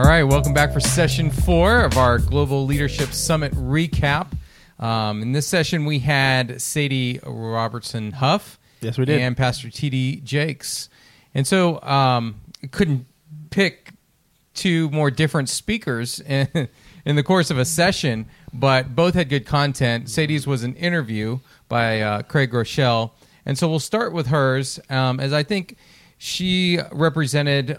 All right, welcome back for session four of our Global Leadership Summit recap. Um, in this session, we had Sadie Robertson Huff. Yes, we did. And Pastor T.D. Jakes. And so um, couldn't pick two more different speakers in, in the course of a session, but both had good content. Sadie's was an interview by uh, Craig Groeschel. And so we'll start with hers, um, as I think she represented,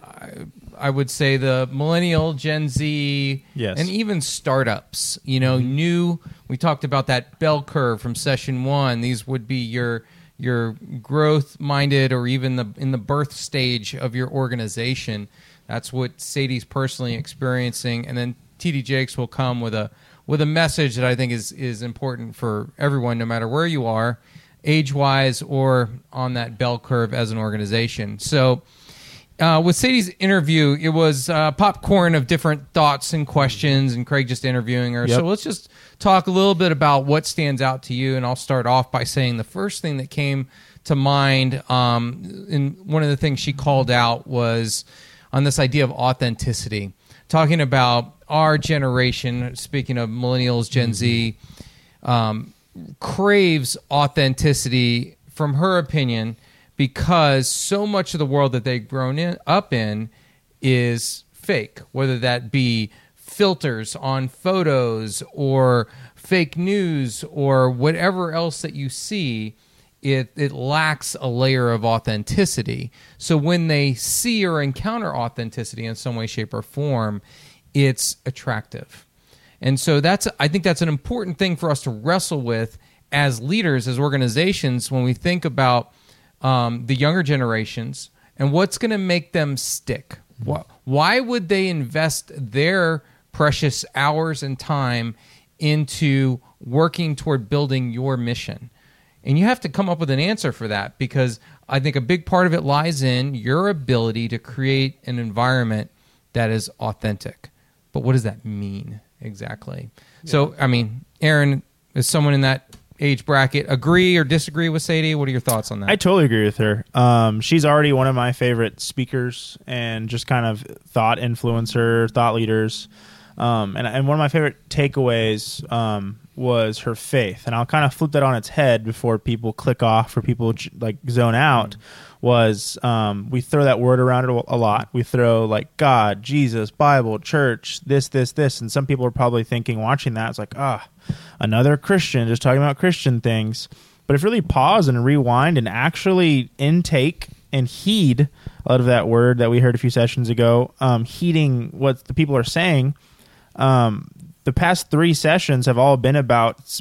I would say, the millennial, Gen Z, Yes. and even startups. You know, mm-hmm. new. We talked about that bell curve from session one. These would be your your growth minded or even the in the birth stage of your organization. That's what Sadie's personally experiencing, and then TD Jakes will come with a with a message that I think is is important for everyone, no matter where you are, age wise or on that bell curve as an organization. So. Uh, with Sadie's interview, it was uh, popcorn of different thoughts and questions, and Craig just interviewing her. Yep. So let's just talk a little bit about what stands out to you. And I'll start off by saying the first thing that came to mind, um, and one of the things she called out was on this idea of authenticity, talking about our generation, speaking of millennials, Gen Z, um, craves authenticity, from her opinion, because so much of the world that they've grown in, up in is fake, whether that be filters on photos or fake news or whatever else that you see. It, it lacks a layer of authenticity. So when they see or encounter authenticity in some way, shape, or form, it's attractive. And so that's I think that's an important thing for us to wrestle with as leaders, as organizations, when we think about um, the younger generations and what's going to make them stick. Why, why would they invest their precious hours and time into working toward building your mission? And you have to come up with an answer for that because I think a big part of it lies in your ability to create an environment that is authentic. But what does that mean exactly? So, I mean, Aaron, is someone in that age bracket agree or disagree with Sadie? What are your thoughts on that? I totally agree with her. Um, she's already one of my favorite speakers and just kind of thought influencer, thought leaders. Um, and, and one of my favorite takeaways um, was her faith. And I'll kind of flip that on its head before people click off or people like zone out. Was um, we throw that word around it a lot? We throw like God, Jesus, Bible, church, this, this, this, and some people are probably thinking, watching that, it's like, ah, another Christian just talking about Christian things. But if really pause and rewind and actually intake and heed out of that word that we heard a few sessions ago, um, heeding what the people are saying, um, the past three sessions have all been about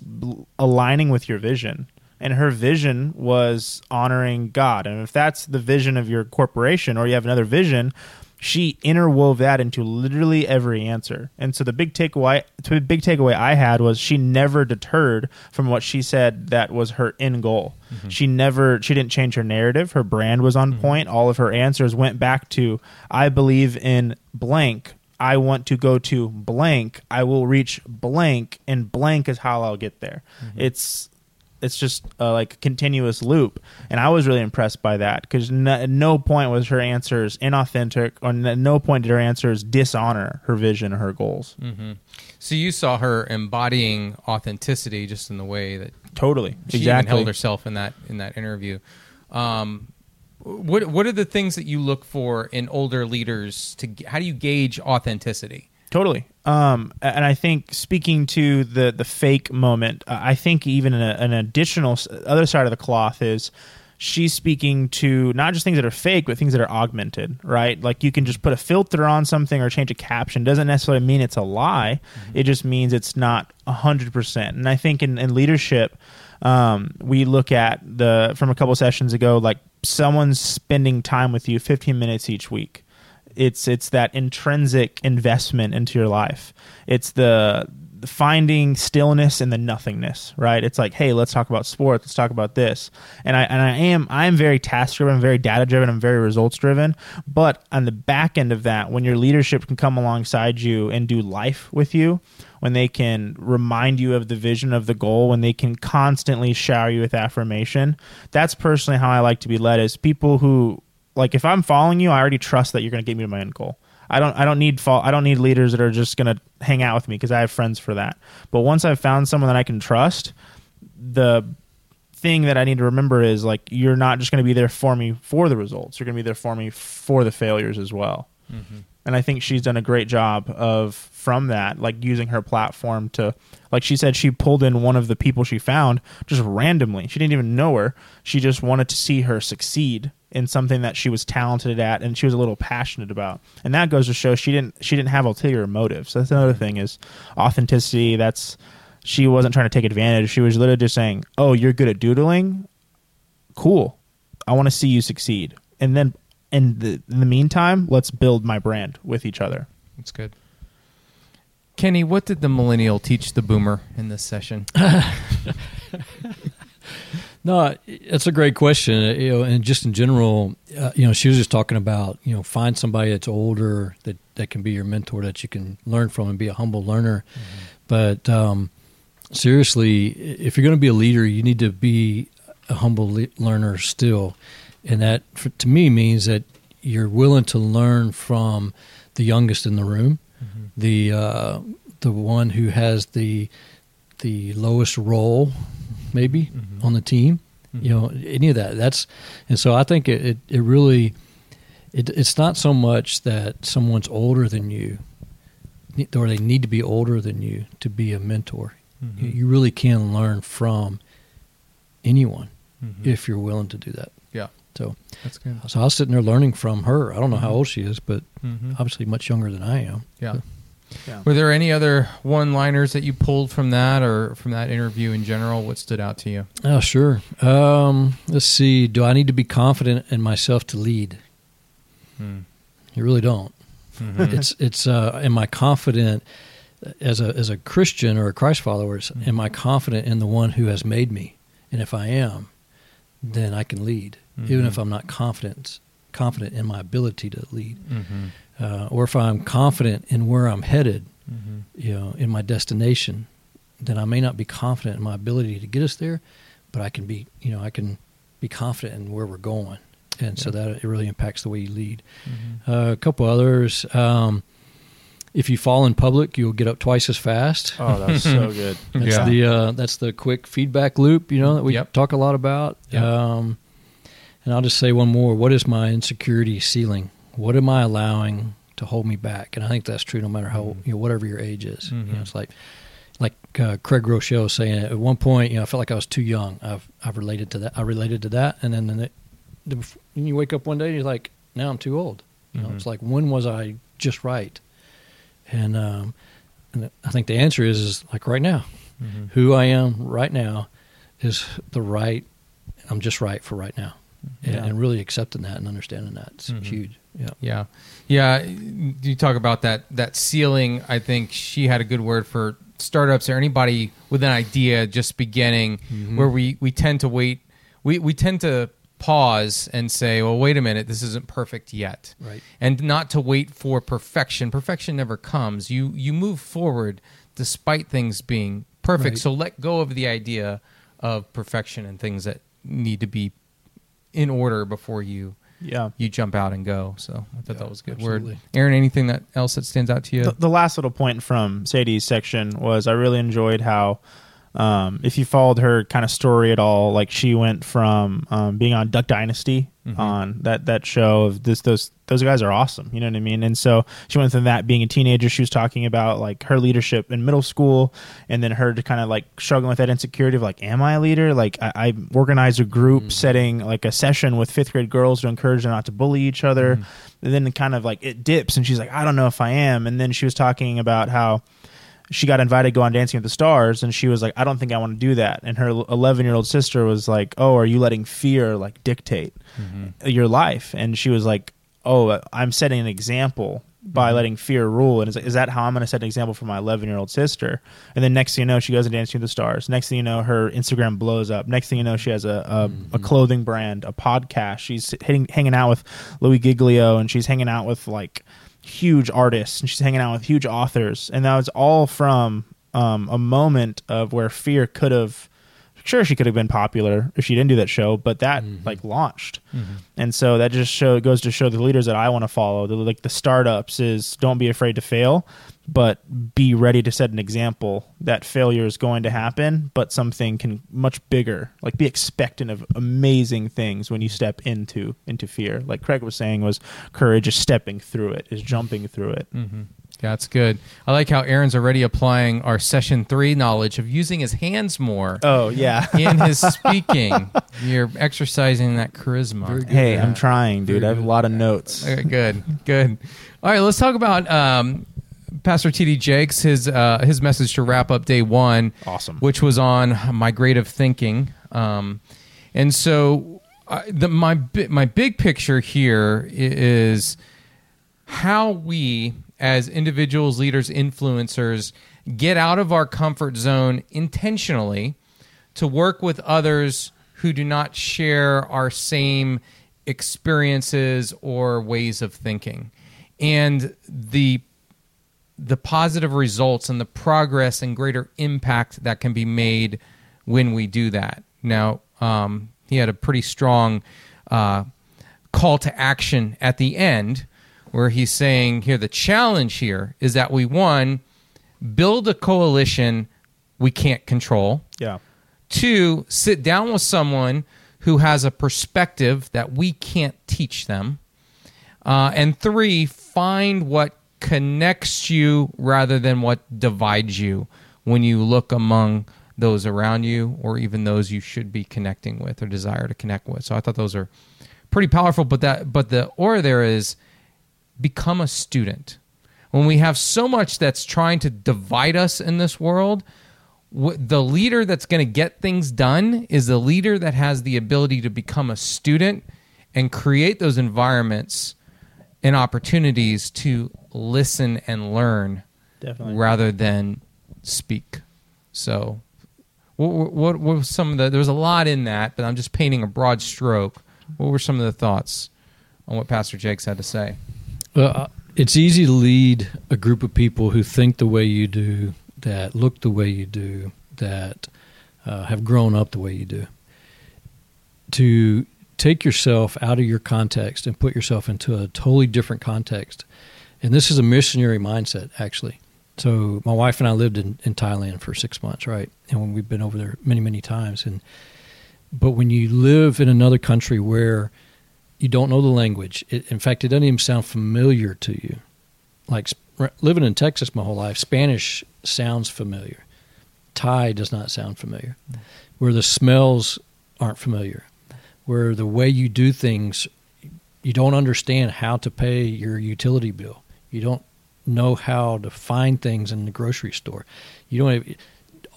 aligning with your vision. And her vision was honoring God. And if that's the vision of your corporation or you have another vision, she interwove that into literally every answer. And so the big takeaway the big takeaway I had was she never deterred from what she said that was her end goal. She never she didn't change her narrative. Her brand was on point. All of her answers went back to I believe in blank. I want to go to blank. I will reach blank and blank is how I'll get there. It's it's just uh, like a continuous loop and i was really impressed by that because no, at no point was her answers inauthentic or at no point did her answers dishonor her vision or her goals so you saw her embodying authenticity just in the way that totally she exactly held herself in that in that interview. Um, what what are the things that you look for in older leaders to how do you gauge authenticity? Totally. Um, and I think speaking to the the fake moment, uh, I think even an, an additional other side of the cloth is she's speaking to not just things that are fake, but things that are augmented, right? Like you can just put a filter on something or change a caption. Doesn't necessarily mean it's a lie. It just means it's not hundred percent. And I think in, in leadership, um, we look at the from a couple sessions ago, like someone's spending time with you 15 minutes each week It's it's that intrinsic investment into your life. It's the finding stillness in the nothingness, right? It's like, hey, let's talk about sports. Let's talk about this. And I and I am I'm very task driven, very data driven, I'm very results driven. But on the back end of that, when your leadership can come alongside you and do life with you, when they can remind you of the vision of the goal, when they can constantly shower you with affirmation, that's personally how I like to be led. Is people who like if I'm following you, I already trust that you're going to get me to my end goal. I don't I don't need fall, I don't need leaders that are just going to hang out with me because I have friends for that. But once I've found someone that I can trust, the thing that I need to remember is like you're not just going to be there for me for the results. You're going to be there for me for the failures as well. Mm-hmm. And I think she's done a great job of from that, like using her platform to, like she said, she pulled in one of the people she found just randomly. She didn't even know her. She just wanted to see her succeed in something that she was talented at and she was a little passionate about. And that goes to show she didn't she didn't have ulterior motives. That's another thing is authenticity. That's she wasn't trying to take advantage. She was literally just saying, "Oh, you're good at doodling. Cool. I want to see you succeed." And then in the in the meantime, let's build my brand with each other. That's good. Kenny, what did the millennial teach the boomer in this session? No, it's a great question. You know, and just in general, uh, you know, she was just talking about you know find somebody that's older that that can be your mentor that you can learn from and be a humble learner. Mm-hmm. But um, seriously, if you're going to be a leader, you need to be a humble le- learner still, and that for, to me means that you're willing to learn from the youngest in the room, mm-hmm. the uh, the one who has the the lowest role maybe mm-hmm. on the team. Mm-hmm. You know, any of that. That's and so I think it it, it really it, it's not so much that someone's older than you or they need to be older than you to be a mentor. Mm-hmm. You really can learn from anyone mm-hmm. if you're willing to do that. Yeah. So that's good. So I was sitting there learning from her. I don't know how mm-hmm. old she is, but mm-hmm. obviously much younger than I am. Yeah. So, yeah. Were there any other one-liners that you pulled from that, or from that interview in general? What stood out to you? Oh, sure. Um, let's see. Do I need to be confident in myself to lead? Hmm. You really don't. Mm-hmm. It's it's. Uh, am I confident as a as a Christian or a Christ follower? Mm-hmm. Am I confident in the one who has made me? And if I am, then I can lead, mm-hmm. even if I'm not confident confident in my ability to lead. Uh, or if I'm confident in where I'm headed, mm-hmm. you know, in my destination, then I may not be confident in my ability to get us there, but I can be, you know, I can be confident in where we're going, and yeah. so that it really impacts the way you lead. Mm-hmm. Uh, a couple others. Um, if you fall in public, you'll get up twice as fast. Oh, that's so good. That's yeah. the uh, that's the quick feedback loop. You know that we yep. talk a lot about. Yep. Um, and I'll just say one more. What is my insecurity ceiling? What am I allowing to hold me back? And I think that's true no matter how mm-hmm. you know whatever your age is. Mm-hmm. You know, mm-hmm. it's like like uh, Craig Groeschel saying at one point, you know, I felt like I was too young. I've I've related to that. I related to that, and then the, the, you wake up one day and you're like, now I'm too old. You know, mm-hmm. it's like when was I just right? And um, and I think the answer is is like right now. Mm-hmm. Who I am right now is the right. I'm just right for right now, yeah. and, and, really accepting that and understanding that is mm-hmm. huge. Yeah. Yeah. Yeah. You talk about that that ceiling. I think she had a good word for startups or anybody with an idea just beginning mm-hmm. where we, we tend to wait we, we tend to pause and say, well, wait a minute, this isn't perfect yet. Right. And not to wait for perfection. Perfection never comes. You you move forward despite things being perfect. Right. So let go of the idea of perfection and things that need to be in order before you yeah you jump out and go. So I thought yeah, that was good absolutely. word. Aaron, anything that else that stands out to you? The, the, last little point from Sadie's section was I really enjoyed how. Um, if you followed her kind of story at all, like she went from um, being on Duck Dynasty mm-hmm. on that that show of this those those guys are awesome. You know what I mean? And so she went from that being a teenager. She was talking about like her leadership in middle school, and then her to kind of like struggling with that insecurity of like, am I a leader? Like I, I organized a group mm-hmm. setting like a session with fifth grade girls to encourage them not to bully each other. Mm-hmm. And then kind of like it dips, and she's like, I don't know if I am. And then she was talking about how she got invited to go on Dancing with the Stars, and she was like, "I don't think I want to do that." And her 11 year old sister was like, "Oh, are you letting fear like dictate mm-hmm. your life?" And she was like, oh, uh, I'm setting an example by mm-hmm. letting fear rule. And is, is that how I'm going to set an example for my 11 year old sister? And then next thing you know, she goes and Dancing with the Stars. Next thing you know, her Instagram blows up. Next thing you know, she has a, a, a mm-hmm. clothing brand, a podcast. She's hitting, hanging out with Louie Giglio and she's hanging out with like huge artists and she's hanging out with huge authors. And that was all from um, a moment of where fear could have sure she could have been popular if she didn't do that show but that mm-hmm. like launched. Mm-hmm. And so that just show goes to show the leaders that i want to follow the like the startups is don't be afraid to fail but be ready to set an example that failure is going to happen but something can much bigger like be expectant of amazing things when you step into into fear. Like craig was saying was courage is stepping through it is jumping through it mm-hmm. That's good. I like how Aaron's already applying our session three knowledge of using his hands more oh yeah in his speaking. You're exercising that charisma. hey i'm trying dude i have a lot of notes Okay, good, good. All right, let's talk about um, Pastor T.D. Jakes, his uh, his message to wrap up day one. Awesome. Which was on migrative thinking, um, and so uh, the my my big picture here is how we as individuals, leaders, influencers get out of our comfort zone intentionally to work with others who do not share our same experiences or ways of thinking. And the the positive results and the progress and greater impact that can be made when we do that. Now, um, he had a pretty strong uh, call to action at the end where he's saying here the challenge here is that we one build a coalition we can't control yeah Two, sit down with someone who has a perspective that we can't teach them. Uh, and three, find what connects you rather than what divides you when you look among those around you or even those you should be connecting with or desire to connect with. So I thought those are pretty powerful. But that, but the or there is become a student. When we have so much that's trying to divide us in this world, the leader that's going to get things done is the leader that has the ability to become a student and create those environments and opportunities to listen and learn Definitely. rather than speak. So, what, what, what were some of the? There was a lot in that, but I'm just painting a broad stroke. What were some of the thoughts on what Pastor Jakes had to say? Well, uh, it's easy to lead a group of people who think the way you do, that look the way you do, that uh, have grown up the way you do. To take yourself out of your context and put yourself into a totally different context. And this is a missionary mindset, actually. So my wife and I lived in, in Thailand for six months, right? And we've been over there many, many times. And but when you live in another country where you don't know the language, it, in fact, it doesn't even sound familiar to you. Like living in Texas my whole life, Spanish sounds familiar. Thai does not sound familiar. Where the smells aren't familiar. Where the way you do things, you don't understand how to pay your utility bill. You don't know how to find things in the grocery store. You don't. Have,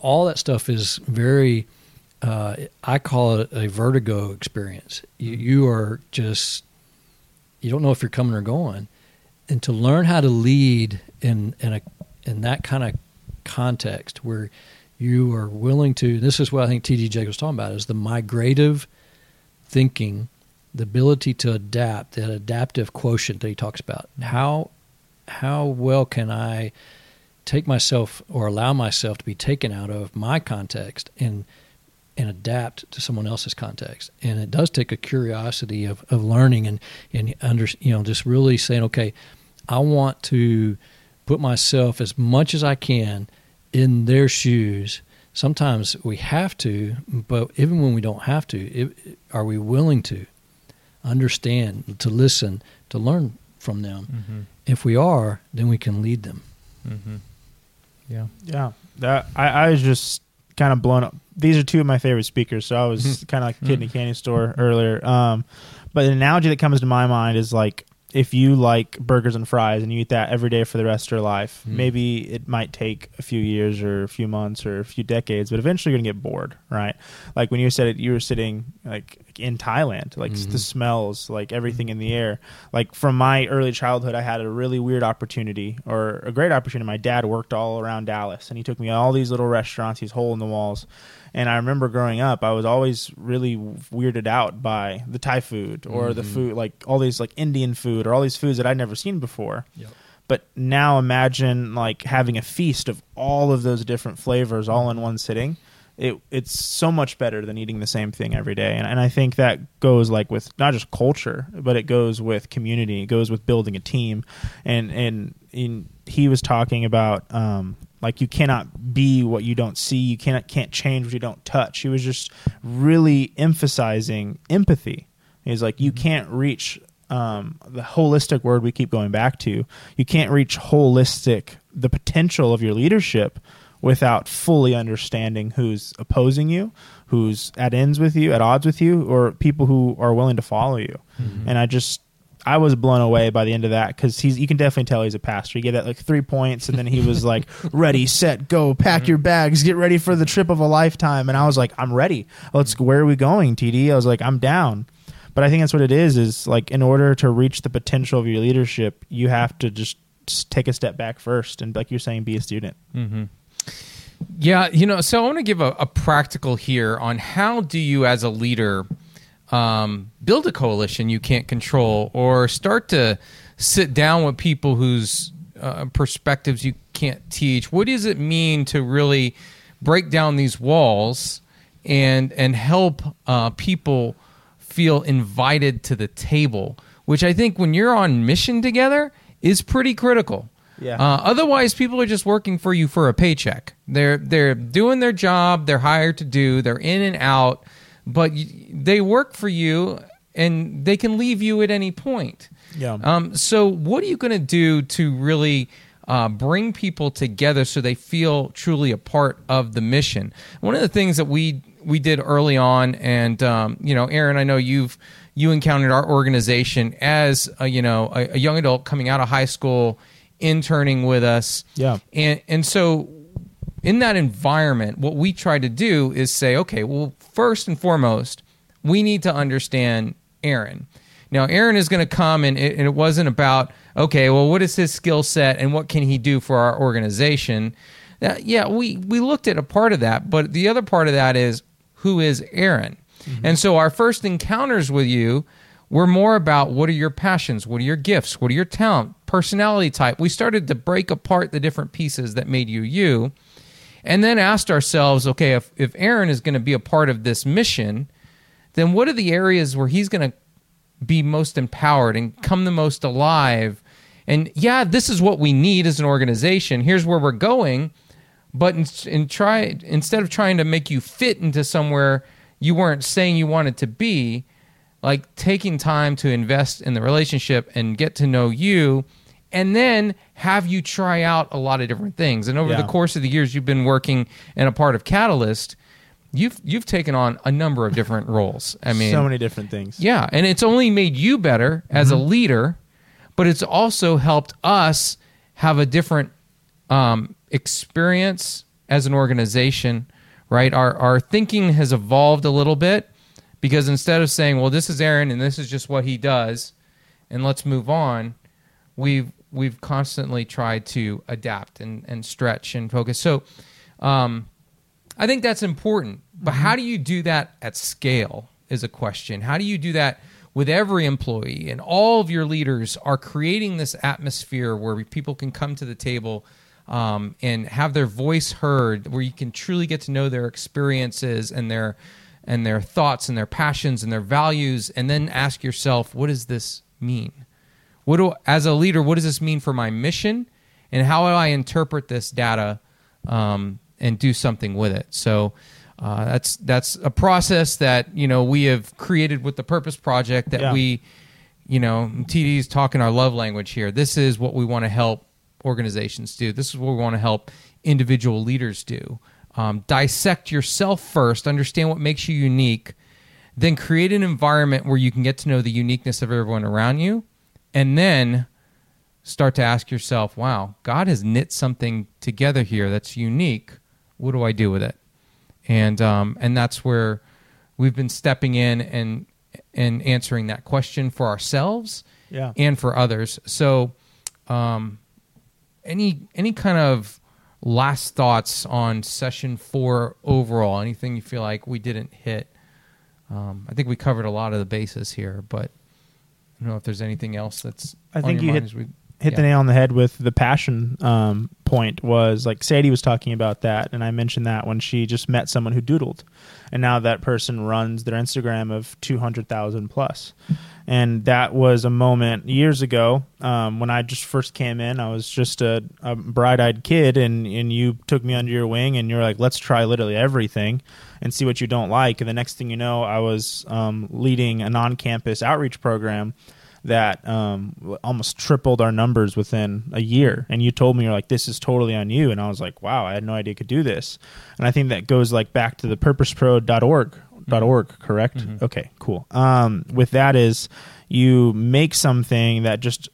all that stuff is very. Uh, I call it a vertigo experience. You, you are just. You don't know if you're coming or going, and to learn how to lead in in a in that kind of context where you are willing to. This is what I think T.D. Jakes was talking about: is the migrative thinking, the ability to adapt, that adaptive quotient that he talks about. How how well can I take myself or allow myself to be taken out of my context and and adapt to someone else's context. And it does take a curiosity of, of learning and, and under you know, just really saying, okay, I want to put myself as much as I can in their shoes. Sometimes we have to, but even when we don't have to, it, are we willing to understand, to listen, to learn from them? Mm-hmm. If we are, then we can lead them. Mm-hmm. Yeah. Yeah, that I, I was just kind of blown up. These are two of my favorite speakers, so I was mm-hmm. kind of like a kid in a mm. candy store earlier. Um, but an analogy that comes to my mind is like if you like burgers and fries and you eat that every day for the rest of your life, mm. maybe it might take a few years or a few months or a few decades, but eventually you're gonna get bored, right? Like when you said it, you were sitting like in Thailand, like the mm-hmm. smells, like everything mm-hmm. in the air. Like from my early childhood, I had a really weird opportunity or a great opportunity. My dad worked all around Dallas, and he took me to all these little restaurants, these hole in the walls. And I remember growing up, I was always really weirded out by the Thai food or the food, like all these like Indian food or all these foods that I'd never seen before. But now imagine like having a feast of all of those different flavors all in one sitting. It it's so much better than eating the same thing every day. And and I think that goes like with not just culture, but it goes with community. It goes with building a team. And and in he was talking about um like you cannot be what you don't see. You cannot can't change what you don't touch. He was just really emphasizing empathy. He's like you can't reach um, the holistic word we keep going back to. You can't reach holistic the potential of your leadership without fully understanding who's opposing you, who's at ends with you, at odds with you, or people who are willing to follow you. And I just I was blown away by the end of that because he's you can definitely tell he's a pastor. He gave that like three points, and then he was like, "Ready, set, go, pack mm-hmm. your bags, get ready for the trip of a lifetime." And I was like, "I'm ready. Let's. Mm-hmm. Where are we going, TD?" I was like, "I'm down." But I think that's what it is. Is like in order to reach the potential of your leadership, you have to just, just take a step back first, and like you're saying, be a student. Mm-hmm. Yeah, you know, so I want to give a, a practical here on how do you, as a leader, um, build a coalition you can't control, or start to sit down with people whose uh, perspectives you can't teach. What does it mean to really break down these walls and and help uh, people feel invited to the table? Which I think when you're on mission together is pretty critical. Yeah. Uh, otherwise, people are just working for you for a paycheck. They're they're doing their job. They're hired to do. They're in and out, but they work for you, and they can leave you at any point. Yeah. Um, so, what are you going to do to really uh, bring people together so they feel truly a part of the mission? One of the things that we we did early on, and um, you know, Aaron, I know you've you encountered our organization as a, you know a, a young adult coming out of high school, interning with us. Yeah. and and so in that environment, what we try to do is say, okay, well, first and foremost, we need to understand Aaron. Now, Aaron is going to come, and it, and it wasn't about, okay, well, what is his skill set and what can he do for our organization? Uh, yeah, we, we looked at a part of that, but the other part of that is who is Aaron? And so our first encounters with you were more about what are your passions, what are your gifts, what are your talent, personality type. We started to break apart the different pieces that made you you and then asked ourselves okay if, if aaron is going to be a part of this mission then what are the areas where he's going to be most empowered and come the most alive? And yeah this is what we need as an organization. Here's where we're going. But in, in try instead of trying to make you fit into somewhere you weren't saying you wanted to be like taking time to invest in the relationship and get to know you and then have you try out a lot of different things and over Yeah. the course of the years you've been working in a part of catalyst you've you've taken on a number of different roles i mean so many different things. yeah, and it's only made you better as a leader, but it's also helped us have a different um, experience as an organization, right? Our our thinking has evolved a little bit because instead of saying, "Well, this is Aaron and this is just what he does," and let's move on, we've we've constantly tried to adapt and and stretch and focus. So. Um, I think that's important. But how do you do that at scale is a question. How do you do that with every employee and all of your leaders are creating this atmosphere where people can come to the table um, and have their voice heard, where you can truly get to know their experiences and their and their thoughts and their passions and their values, and then ask yourself, what does this mean? What do as a leader, what does this mean for my mission, and how do I interpret this data um, and do something with it? So uh, that's that's a process that you know we have created with the Purpose Project that Yeah. we, you know, TD's talking our love language here. This is what we want to help organizations do. This is what we want to help individual leaders do. Um, dissect yourself first, understand what makes you unique, then create an environment where you can get to know the uniqueness of everyone around you, and then start to ask yourself, wow, God has knit something together here that's unique. What do I do with it? And um, and that's where we've been stepping in and and answering that question for ourselves Yeah. and for others. So, um, any any kind of last thoughts on session four overall? Anything you feel like we didn't hit? Um, I think we covered a lot of the bases here, but don't know if there's anything else that's. I on think your you mind hit- we- hit the nail on the head with the passion um, point was like Sadie was talking about that, and I mentioned that when she just met someone who doodled, and now that person runs their Instagram of two hundred thousand plus, and that was a moment years ago um, when I just first came in. I was just a, a bright-eyed kid, and and you took me under your wing, and you're like, let's try literally everything, and see what you don't like, and the next thing you know, I was um, leading a non-campus outreach program that um, almost tripled our numbers within a year. And you told me you're like, this is totally on you. And I was like, wow, I had no idea I could do this. And I think that goes like back to the purposepro.org. Dot org, correct? Okay, cool. Um, with that is you make something that just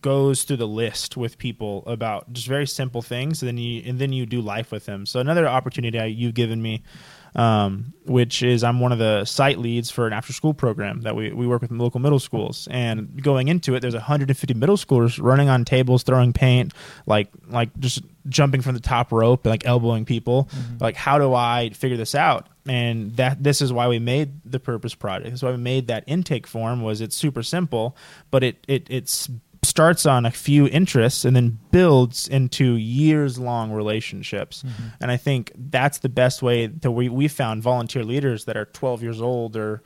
goes through the list with people about just very simple things, and then you and then you do life with them. So another opportunity I, you've given me, um, which is I'm one of the site leads for an after school program that we, we work with in local middle schools. And going into it, there's 150 middle schoolers running on tables, throwing paint, like like just jumping from the top rope, like elbowing people. Like how do I figure this out? And that this is why we made the purpose project. That's why we made that intake form. Was it's super simple, but it it it's starts on a few interests and then builds into years long relationships. Mm-hmm. And I think that's the best way that we, we found volunteer leaders that are 12 years old or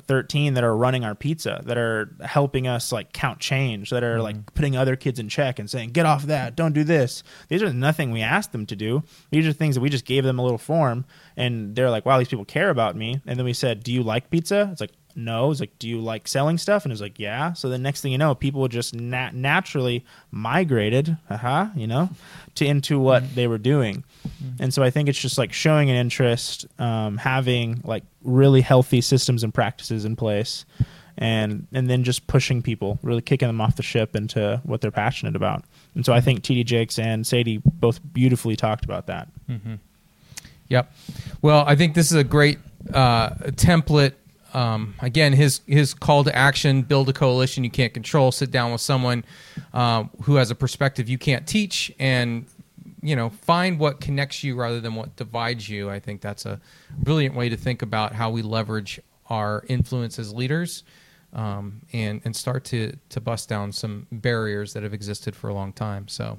13 that are running our pizza, that are helping us like count change, that are like mm-hmm. putting other kids in check and saying, get off that, don't do this. These are nothing we asked them to do. These are things that we just gave them a little form and they're like, wow, these people care about me. And then we said, do you like pizza? It's like, no. It's like, do you like selling stuff? And it's like, yeah. So the next thing you know, people just nat- naturally migrated, haha, you know, to into what they were doing. And so I think it's just like showing an interest, um, having like really healthy systems and practices in place, and and then just pushing people, really kicking them off the ship into what they're passionate about. And so I think TD Jakes and Sadie both beautifully talked about that. Yep. Well, I think this is a great uh, template. Um, again, his his call to action: build a coalition you can't control. Sit down with someone um, who has a perspective you can't teach, and you know, find what connects you rather than what divides you. I think that's a brilliant way to think about how we leverage our influence as leaders, um, and and start to to bust down some barriers that have existed for a long time. So,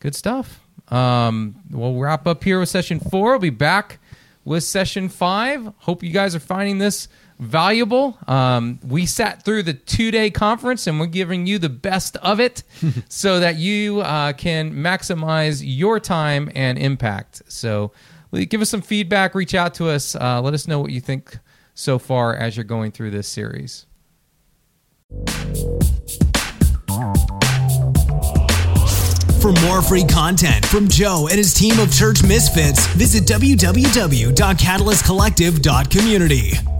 good stuff. Um, we'll wrap up here with session four. We'll be back with session five. Hope you guys are finding this valuable. Um, we sat through the two day conference and we're giving you the best of it so that you uh, can maximize your time and impact. So give us some feedback, reach out to us, uh, let us know what you think so far as you're going through this series. For more free content from Joe and his team of church misfits, visit www.catalystcollective.community.